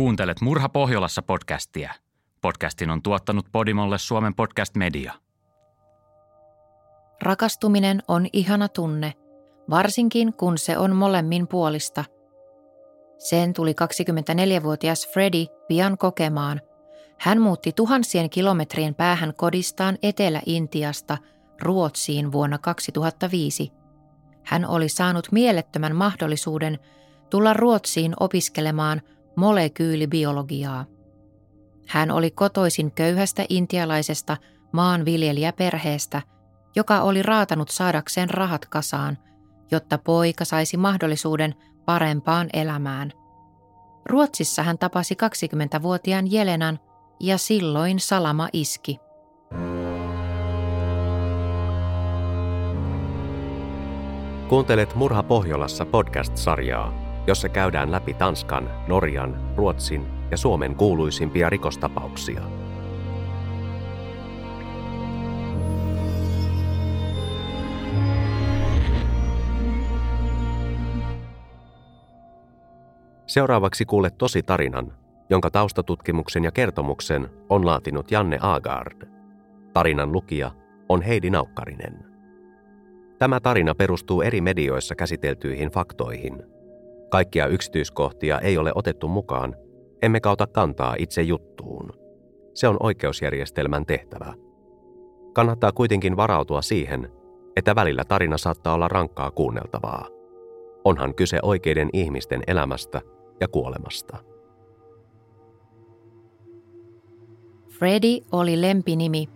Kuuntelet Murha Pohjolassa podcastia. Podcastin on tuottanut Podimolle Suomen podcast media. Rakastuminen on ihana tunne, varsinkin kun se on molemmin puolista. Sen tuli 24-vuotias Freddy pian kokemaan. Hän muutti tuhansien kilometrien päähän kodistaan Etelä-Intiasta Ruotsiin vuonna 2005. Hän oli saanut mielettömän mahdollisuuden tulla Ruotsiin opiskelemaan molekyylibiologiaa. Hän oli kotoisin köyhästä intialaisesta maanviljelijäperheestä, joka oli raatanut saadakseen rahat kasaan, jotta poika saisi mahdollisuuden parempaan elämään. Ruotsissa hän tapasi 20-vuotiaan Jelenan ja silloin salama iski. Kuuntelet Murha Pohjolassa podcast-sarjaa, jossa käydään läpi Tanskan, Norjan, Ruotsin ja Suomen kuuluisimpia rikostapauksia. Seuraavaksi kuulet tosi tarinan, jonka taustatutkimuksen ja kertomuksen on laatinut Janne Agard. Tarinan lukija on Heidi Naukkarinen. Tämä tarina perustuu eri medioissa käsiteltyihin faktoihin. Kaikkia yksityiskohtia ei ole otettu mukaan, emme kauta kantaa itse juttuun. Se on oikeusjärjestelmän tehtävä. Kannattaa kuitenkin varautua siihen, että välillä tarina saattaa olla rankkaa kuunneltavaa. Onhan kyse oikeiden ihmisten elämästä ja kuolemasta. Freddy oli lempinimi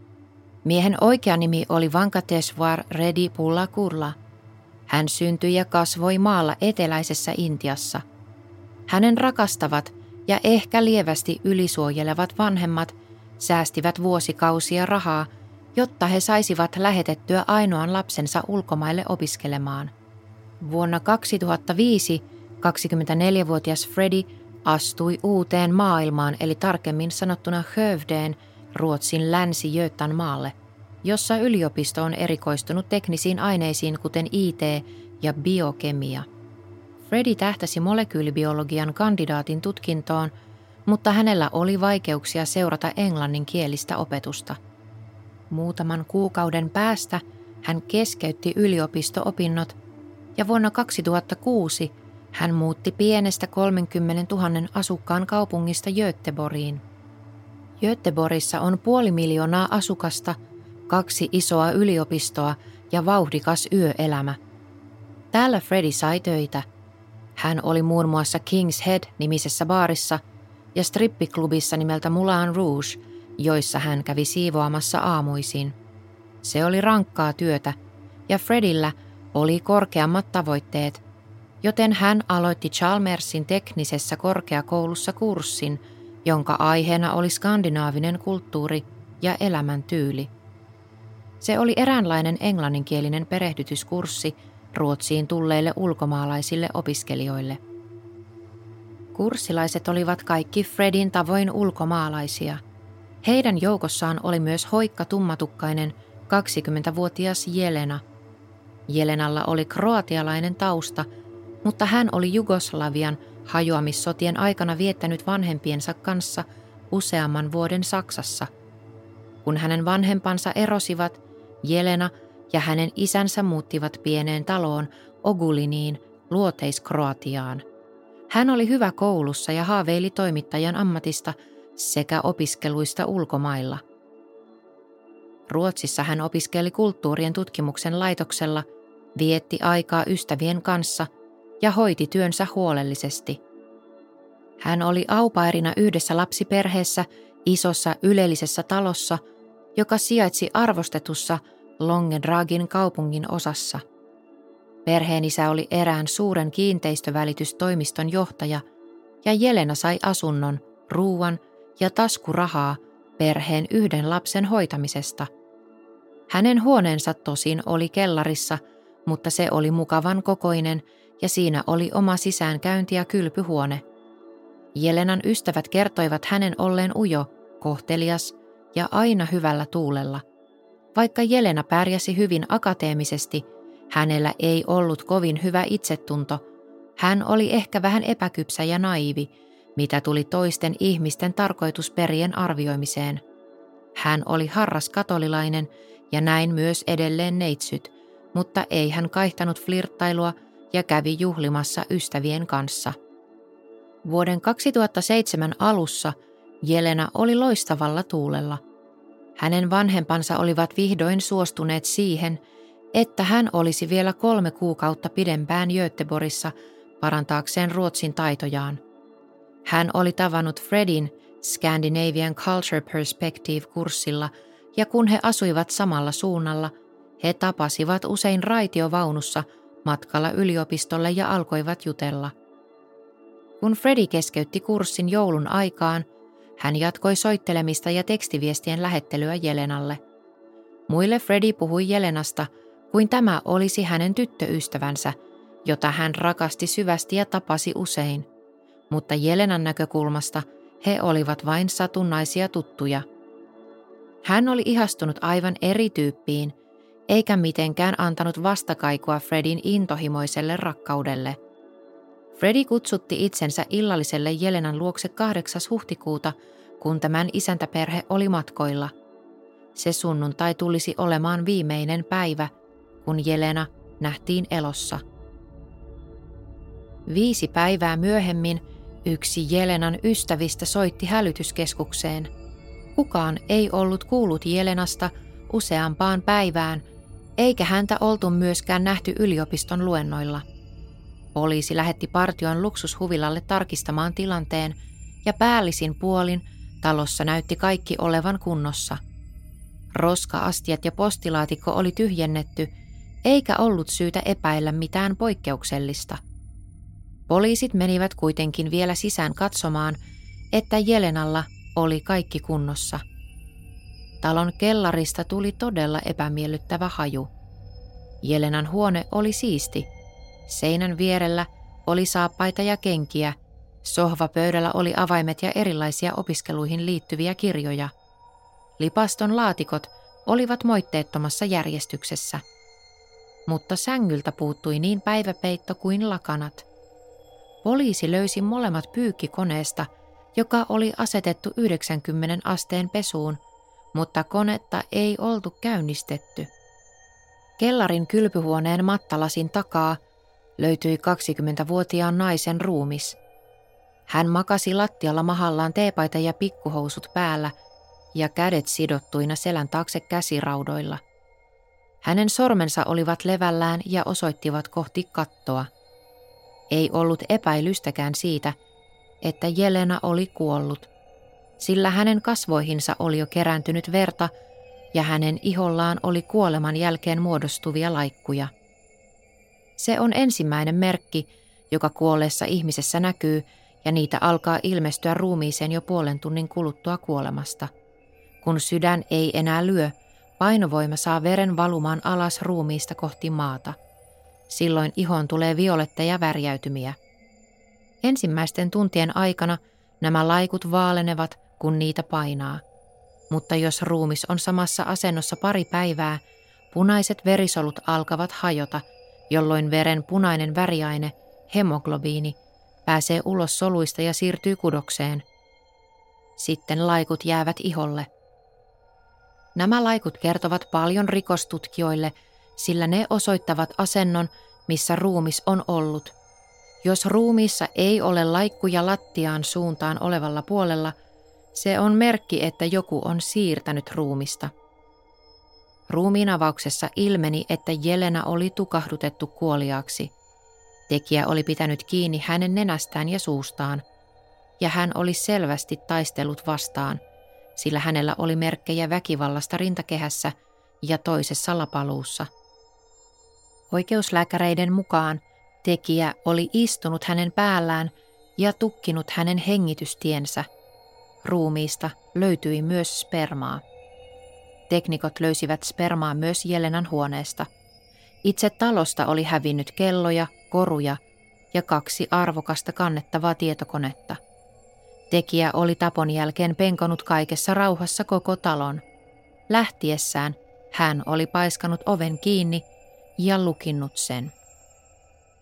Miehen oikea nimi oli Vankateswar Redi Pulla Kurla. Hän syntyi ja kasvoi maalla eteläisessä Intiassa. Hänen rakastavat ja ehkä lievästi ylisuojelevat vanhemmat säästivät vuosikausia rahaa, jotta he saisivat lähetettyä ainoan lapsensa ulkomaille opiskelemaan. Vuonna 2005 24-vuotias Freddy astui uuteen maailmaan, eli tarkemmin sanottuna Hövdeen – Ruotsin länsi maalle, jossa yliopisto on erikoistunut teknisiin aineisiin kuten IT ja biokemia. Freddy tähtäsi molekyylibiologian kandidaatin tutkintoon, mutta hänellä oli vaikeuksia seurata englanninkielistä opetusta. Muutaman kuukauden päästä hän keskeytti yliopisto-opinnot ja vuonna 2006 hän muutti pienestä 30 000 asukkaan kaupungista Göteborgiin – Göteborgissa on puoli miljoonaa asukasta, kaksi isoa yliopistoa ja vauhdikas yöelämä. Täällä Freddy sai töitä. Hän oli muun muassa King's Head-nimisessä baarissa ja strippiklubissa nimeltä Moulin Rouge, joissa hän kävi siivoamassa aamuisin. Se oli rankkaa työtä ja Fredillä oli korkeammat tavoitteet, joten hän aloitti Chalmersin teknisessä korkeakoulussa kurssin – jonka aiheena oli skandinaavinen kulttuuri ja elämäntyyli. Se oli eräänlainen englanninkielinen perehdytyskurssi Ruotsiin tulleille ulkomaalaisille opiskelijoille. Kurssilaiset olivat kaikki Fredin tavoin ulkomaalaisia. Heidän joukossaan oli myös hoikka tummatukkainen 20-vuotias Jelena. Jelenalla oli kroatialainen tausta, mutta hän oli Jugoslavian – hajoamissotien aikana viettänyt vanhempiensa kanssa useamman vuoden Saksassa. Kun hänen vanhempansa erosivat, Jelena ja hänen isänsä muuttivat pieneen taloon Oguliniin luoteiskroatiaan. Hän oli hyvä koulussa ja haaveili toimittajan ammatista sekä opiskeluista ulkomailla. Ruotsissa hän opiskeli kulttuurien tutkimuksen laitoksella, vietti aikaa ystävien kanssa – ja hoiti työnsä huolellisesti. Hän oli aupairina yhdessä lapsiperheessä isossa ylellisessä talossa, joka sijaitsi arvostetussa Longedragin kaupungin osassa. Perheenisä oli erään suuren kiinteistövälitystoimiston johtaja ja Jelena sai asunnon, ruuan ja taskurahaa perheen yhden lapsen hoitamisesta. Hänen huoneensa tosin oli kellarissa, mutta se oli mukavan kokoinen ja siinä oli oma sisäänkäynti ja kylpyhuone. Jelenan ystävät kertoivat hänen olleen ujo, kohtelias ja aina hyvällä tuulella. Vaikka Jelena pärjäsi hyvin akateemisesti, hänellä ei ollut kovin hyvä itsetunto. Hän oli ehkä vähän epäkypsä ja naivi, mitä tuli toisten ihmisten tarkoitusperien arvioimiseen. Hän oli harras katolilainen ja näin myös edelleen neitsyt, mutta ei hän kaihtanut flirttailua ja kävi juhlimassa ystävien kanssa. Vuoden 2007 alussa Jelena oli loistavalla tuulella. Hänen vanhempansa olivat vihdoin suostuneet siihen, että hän olisi vielä kolme kuukautta pidempään Göteborissa parantaakseen Ruotsin taitojaan. Hän oli tavannut Fredin Scandinavian Culture Perspective-kurssilla ja kun he asuivat samalla suunnalla, he tapasivat usein raitiovaunussa matkalla yliopistolle ja alkoivat jutella. Kun Freddy keskeytti kurssin joulun aikaan, hän jatkoi soittelemista ja tekstiviestien lähettelyä Jelenalle. Muille Freddy puhui Jelenasta kuin tämä olisi hänen tyttöystävänsä, jota hän rakasti syvästi ja tapasi usein. Mutta Jelenan näkökulmasta he olivat vain satunnaisia tuttuja. Hän oli ihastunut aivan eri tyyppiin, eikä mitenkään antanut vastakaikua Fredin intohimoiselle rakkaudelle. Freddy kutsutti itsensä illalliselle Jelenan luokse 8. huhtikuuta, kun tämän isäntäperhe oli matkoilla. Se sunnuntai tulisi olemaan viimeinen päivä, kun Jelena nähtiin elossa. Viisi päivää myöhemmin yksi Jelenan ystävistä soitti hälytyskeskukseen. Kukaan ei ollut kuullut Jelenasta useampaan päivään, eikä häntä oltu myöskään nähty yliopiston luennoilla – Poliisi lähetti partion luksushuvilalle tarkistamaan tilanteen ja päällisin puolin talossa näytti kaikki olevan kunnossa. Roska-astiat ja postilaatikko oli tyhjennetty, eikä ollut syytä epäillä mitään poikkeuksellista. Poliisit menivät kuitenkin vielä sisään katsomaan, että Jelenalla oli kaikki kunnossa. Talon kellarista tuli todella epämiellyttävä haju. Jelenan huone oli siisti – Seinän vierellä oli saappaita ja kenkiä. Sohvapöydällä oli avaimet ja erilaisia opiskeluihin liittyviä kirjoja. Lipaston laatikot olivat moitteettomassa järjestyksessä. Mutta sängyltä puuttui niin päiväpeitto kuin lakanat. Poliisi löysi molemmat pyykkikoneesta, joka oli asetettu 90 asteen pesuun, mutta konetta ei oltu käynnistetty. Kellarin kylpyhuoneen mattalasin takaa löytyi 20-vuotiaan naisen ruumis. Hän makasi lattialla mahallaan teepaita ja pikkuhousut päällä ja kädet sidottuina selän taakse käsiraudoilla. Hänen sormensa olivat levällään ja osoittivat kohti kattoa. Ei ollut epäilystäkään siitä, että Jelena oli kuollut, sillä hänen kasvoihinsa oli jo kerääntynyt verta ja hänen ihollaan oli kuoleman jälkeen muodostuvia laikkuja – se on ensimmäinen merkki, joka kuolleessa ihmisessä näkyy, ja niitä alkaa ilmestyä ruumiiseen jo puolen tunnin kuluttua kuolemasta. Kun sydän ei enää lyö, painovoima saa veren valumaan alas ruumiista kohti maata. Silloin ihon tulee violetteja värjäytymiä. Ensimmäisten tuntien aikana nämä laikut vaalenevat, kun niitä painaa. Mutta jos ruumis on samassa asennossa pari päivää, punaiset verisolut alkavat hajota – jolloin veren punainen väriaine, hemoglobiini, pääsee ulos soluista ja siirtyy kudokseen. Sitten laikut jäävät iholle. Nämä laikut kertovat paljon rikostutkijoille, sillä ne osoittavat asennon, missä ruumis on ollut. Jos ruumiissa ei ole laikkuja lattiaan suuntaan olevalla puolella, se on merkki, että joku on siirtänyt ruumista. Ruumiinavauksessa ilmeni, että Jelena oli tukahdutettu kuoliaaksi. Tekijä oli pitänyt kiinni hänen nenästään ja suustaan, ja hän oli selvästi taistellut vastaan, sillä hänellä oli merkkejä väkivallasta rintakehässä ja toisessa lapaluussa. Oikeuslääkäreiden mukaan tekijä oli istunut hänen päällään ja tukkinut hänen hengitystiensä. Ruumiista löytyi myös spermaa. Teknikot löysivät spermaa myös Jelenan huoneesta. Itse talosta oli hävinnyt kelloja, koruja ja kaksi arvokasta kannettavaa tietokonetta. Tekijä oli tapon jälkeen penkonut kaikessa rauhassa koko talon. Lähtiessään hän oli paiskanut oven kiinni ja lukinnut sen.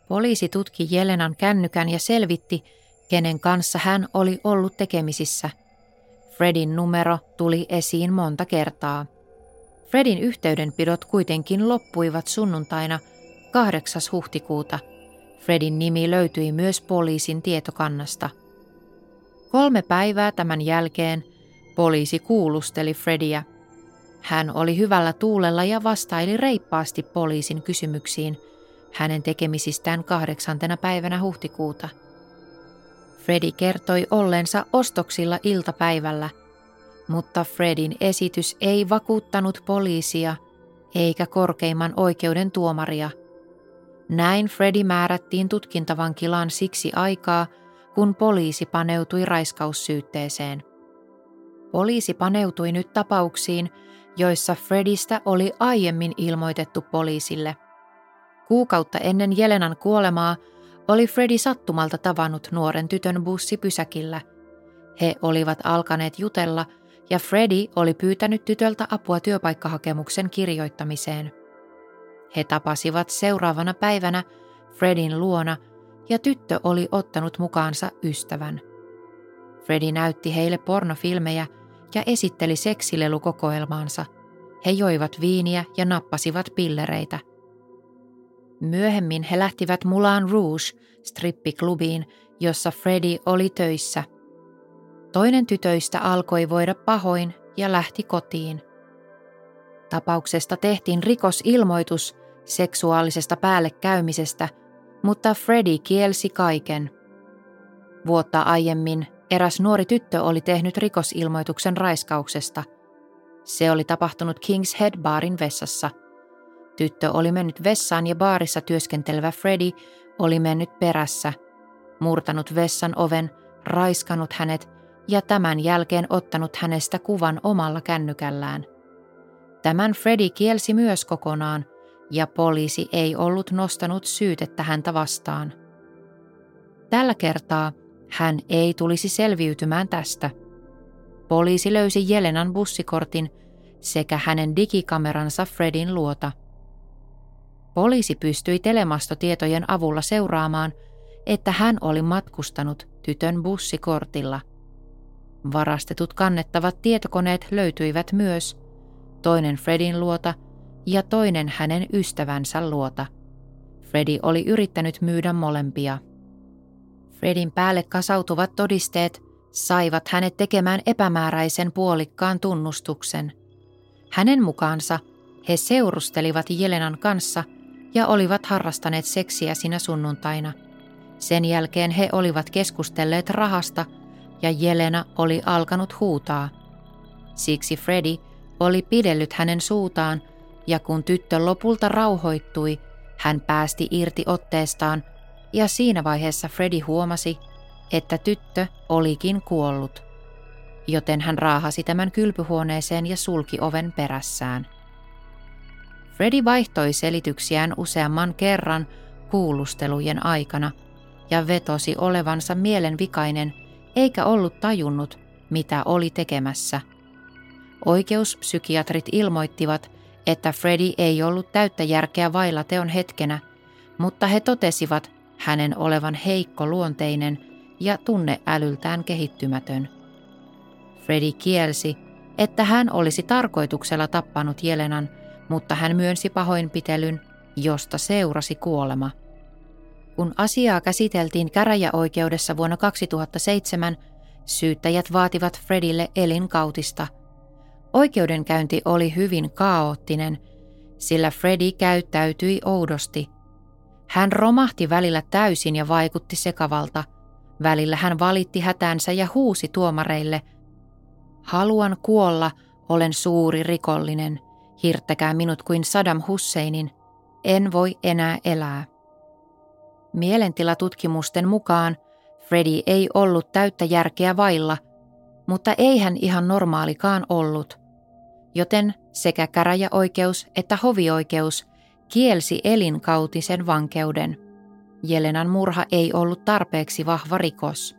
Poliisi tutki Jelenan kännykän ja selvitti, kenen kanssa hän oli ollut tekemisissä. Fredin numero tuli esiin monta kertaa. Fredin yhteydenpidot kuitenkin loppuivat sunnuntaina 8. huhtikuuta. Fredin nimi löytyi myös poliisin tietokannasta. Kolme päivää tämän jälkeen poliisi kuulusteli Fredia. Hän oli hyvällä tuulella ja vastaili reippaasti poliisin kysymyksiin hänen tekemisistään kahdeksantena päivänä huhtikuuta. Freddy kertoi ollensa ostoksilla iltapäivällä – mutta Fredin esitys ei vakuuttanut poliisia eikä korkeimman oikeuden tuomaria. Näin Freddy määrättiin tutkintavankilaan siksi aikaa, kun poliisi paneutui raiskaussyytteeseen. Poliisi paneutui nyt tapauksiin, joissa Fredistä oli aiemmin ilmoitettu poliisille. Kuukautta ennen Jelenan kuolemaa oli Freddy sattumalta tavannut nuoren tytön bussipysäkillä. He olivat alkaneet jutella – ja Freddy oli pyytänyt tytöltä apua työpaikkahakemuksen kirjoittamiseen. He tapasivat seuraavana päivänä Fredin luona ja tyttö oli ottanut mukaansa ystävän. Freddy näytti heille pornofilmejä ja esitteli seksilelukokoelmaansa. He joivat viiniä ja nappasivat pillereitä. Myöhemmin he lähtivät Mulan Rouge strippiklubiin, jossa Freddy oli töissä – Toinen tytöistä alkoi voida pahoin ja lähti kotiin. Tapauksesta tehtiin rikosilmoitus seksuaalisesta päällekäymisestä, mutta Freddy kielsi kaiken. Vuotta aiemmin eräs nuori tyttö oli tehnyt rikosilmoituksen raiskauksesta. Se oli tapahtunut King's Head Barin vessassa. Tyttö oli mennyt vessaan ja baarissa työskentelevä Freddy oli mennyt perässä, murtanut vessan oven, raiskannut hänet ja tämän jälkeen ottanut hänestä kuvan omalla kännykällään. Tämän Freddy kielsi myös kokonaan, ja poliisi ei ollut nostanut syytettä häntä vastaan. Tällä kertaa hän ei tulisi selviytymään tästä. Poliisi löysi Jelenan bussikortin sekä hänen digikameransa Fredin luota. Poliisi pystyi telemastotietojen avulla seuraamaan, että hän oli matkustanut tytön bussikortilla – Varastetut kannettavat tietokoneet löytyivät myös, toinen Fredin luota ja toinen hänen ystävänsä luota. Freddy oli yrittänyt myydä molempia. Fredin päälle kasautuvat todisteet saivat hänet tekemään epämääräisen puolikkaan tunnustuksen. Hänen mukaansa he seurustelivat Jelenan kanssa ja olivat harrastaneet seksiä sinä sunnuntaina. Sen jälkeen he olivat keskustelleet rahasta – ja Jelena oli alkanut huutaa. Siksi Freddy oli pidellyt hänen suutaan ja kun tyttö lopulta rauhoittui, hän päästi irti otteestaan ja siinä vaiheessa Freddy huomasi, että tyttö olikin kuollut. Joten hän raahasi tämän kylpyhuoneeseen ja sulki oven perässään. Freddy vaihtoi selityksiään useamman kerran kuulustelujen aikana ja vetosi olevansa mielenvikainen eikä ollut tajunnut, mitä oli tekemässä. Oikeuspsykiatrit ilmoittivat, että Freddy ei ollut täyttä järkeä vailla teon hetkenä, mutta he totesivat hänen olevan heikko luonteinen ja tunneälyltään kehittymätön. Freddy kielsi, että hän olisi tarkoituksella tappanut Jelenan, mutta hän myönsi pahoinpitelyn, josta seurasi kuolema – kun asiaa käsiteltiin käräjäoikeudessa vuonna 2007, syyttäjät vaativat Fredille elinkautista. Oikeudenkäynti oli hyvin kaoottinen, sillä Freddy käyttäytyi oudosti. Hän romahti välillä täysin ja vaikutti sekavalta. Välillä hän valitti hätänsä ja huusi tuomareille, Haluan kuolla, olen suuri rikollinen. Hirttäkää minut kuin Saddam Husseinin. En voi enää elää. Mielentilatutkimusten mukaan Freddy ei ollut täyttä järkeä vailla, mutta ei hän ihan normaalikaan ollut. Joten sekä käräjäoikeus että hovioikeus kielsi elinkautisen vankeuden. Jelenan murha ei ollut tarpeeksi vahva rikos.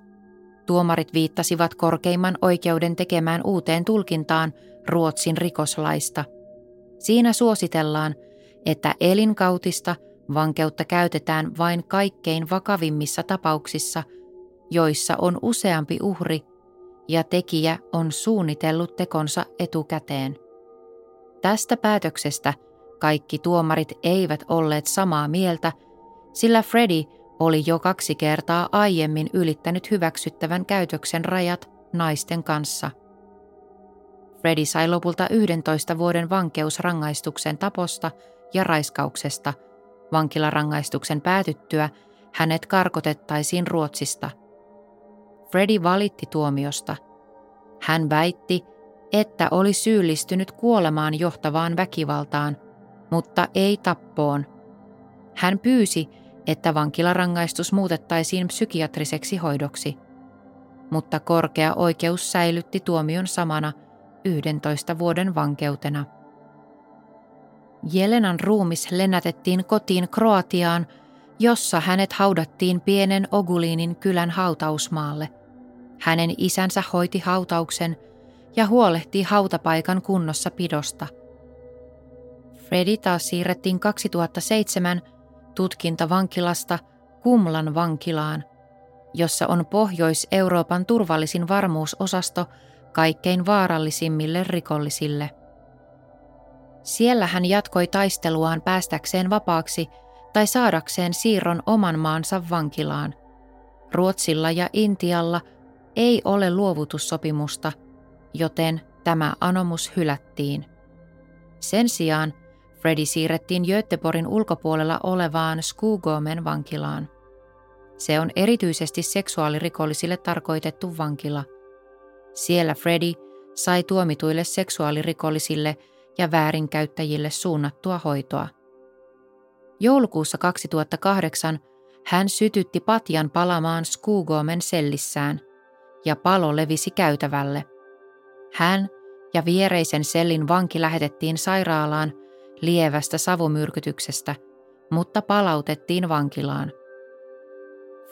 Tuomarit viittasivat korkeimman oikeuden tekemään uuteen tulkintaan Ruotsin rikoslaista. Siinä suositellaan, että elinkautista – Vankeutta käytetään vain kaikkein vakavimmissa tapauksissa, joissa on useampi uhri ja tekijä on suunnitellut tekonsa etukäteen. Tästä päätöksestä kaikki tuomarit eivät olleet samaa mieltä, sillä Freddy oli jo kaksi kertaa aiemmin ylittänyt hyväksyttävän käytöksen rajat naisten kanssa. Freddy sai lopulta 11 vuoden vankeusrangaistuksen taposta ja raiskauksesta. Vankilarangaistuksen päätyttyä hänet karkotettaisiin Ruotsista. Freddy valitti tuomiosta. Hän väitti, että oli syyllistynyt kuolemaan johtavaan väkivaltaan, mutta ei tappoon. Hän pyysi, että vankilarangaistus muutettaisiin psykiatriseksi hoidoksi, mutta korkea oikeus säilytti tuomion samana 11 vuoden vankeutena. Jelenan ruumis lennätettiin kotiin Kroatiaan, jossa hänet haudattiin pienen Ogulinin kylän hautausmaalle. Hänen isänsä hoiti hautauksen ja huolehti hautapaikan kunnossa pidosta. Fredi taas siirrettiin 2007 tutkintavankilasta Kumlan vankilaan, jossa on Pohjois-Euroopan turvallisin varmuusosasto kaikkein vaarallisimmille rikollisille. Siellä hän jatkoi taisteluaan päästäkseen vapaaksi tai saadakseen siirron oman maansa vankilaan. Ruotsilla ja Intialla ei ole luovutussopimusta, joten tämä anomus hylättiin. Sen sijaan Freddy siirrettiin Göteborgin ulkopuolella olevaan Skugomen vankilaan. Se on erityisesti seksuaalirikollisille tarkoitettu vankila. Siellä Freddy sai tuomituille seksuaalirikollisille ja väärinkäyttäjille suunnattua hoitoa. Joulukuussa 2008 hän sytytti patjan palamaan Skugomen sellissään ja palo levisi käytävälle. Hän ja viereisen sellin vanki lähetettiin sairaalaan lievästä savumyrkytyksestä, mutta palautettiin vankilaan.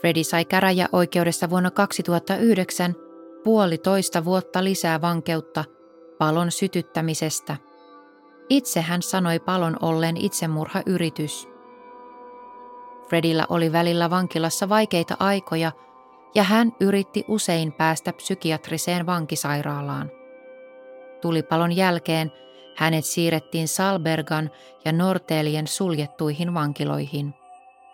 Freddy sai käräjäoikeudessa vuonna 2009 puolitoista vuotta lisää vankeutta palon sytyttämisestä. Itse hän sanoi palon olleen itsemurhayritys. Fredillä oli välillä vankilassa vaikeita aikoja ja hän yritti usein päästä psykiatriseen vankisairaalaan. Tulipalon jälkeen hänet siirrettiin Salbergan ja Nortelien suljettuihin vankiloihin,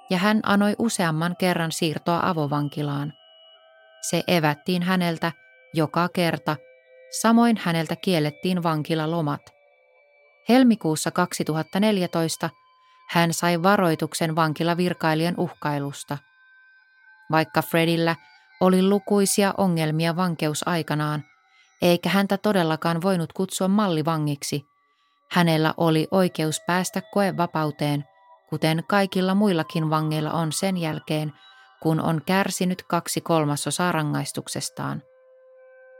ja hän anoi useamman kerran siirtoa avovankilaan. Se evättiin häneltä joka kerta, samoin häneltä kiellettiin vankilalomat. Helmikuussa 2014 hän sai varoituksen vankilavirkailijan uhkailusta. Vaikka Fredillä oli lukuisia ongelmia vankeusaikanaan, eikä häntä todellakaan voinut kutsua mallivangiksi. Hänellä oli oikeus päästä koevapauteen, kuten kaikilla muillakin vangeilla on sen jälkeen, kun on kärsinyt kaksi kolmasosaa rangaistuksestaan.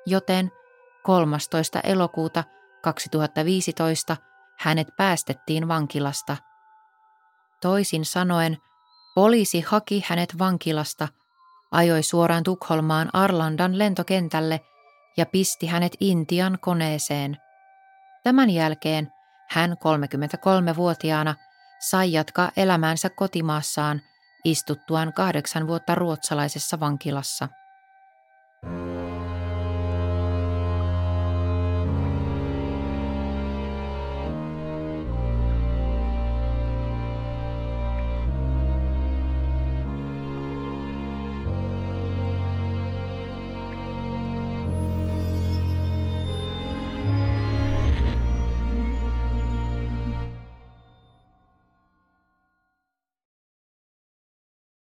Joten 13. elokuuta 2015 hänet päästettiin vankilasta. Toisin sanoen, poliisi haki hänet vankilasta, ajoi suoraan Tukholmaan Arlandan lentokentälle – ja pisti hänet Intian koneeseen. Tämän jälkeen hän 33-vuotiaana sai jatkaa elämäänsä kotimaassaan istuttuaan kahdeksan vuotta ruotsalaisessa vankilassa.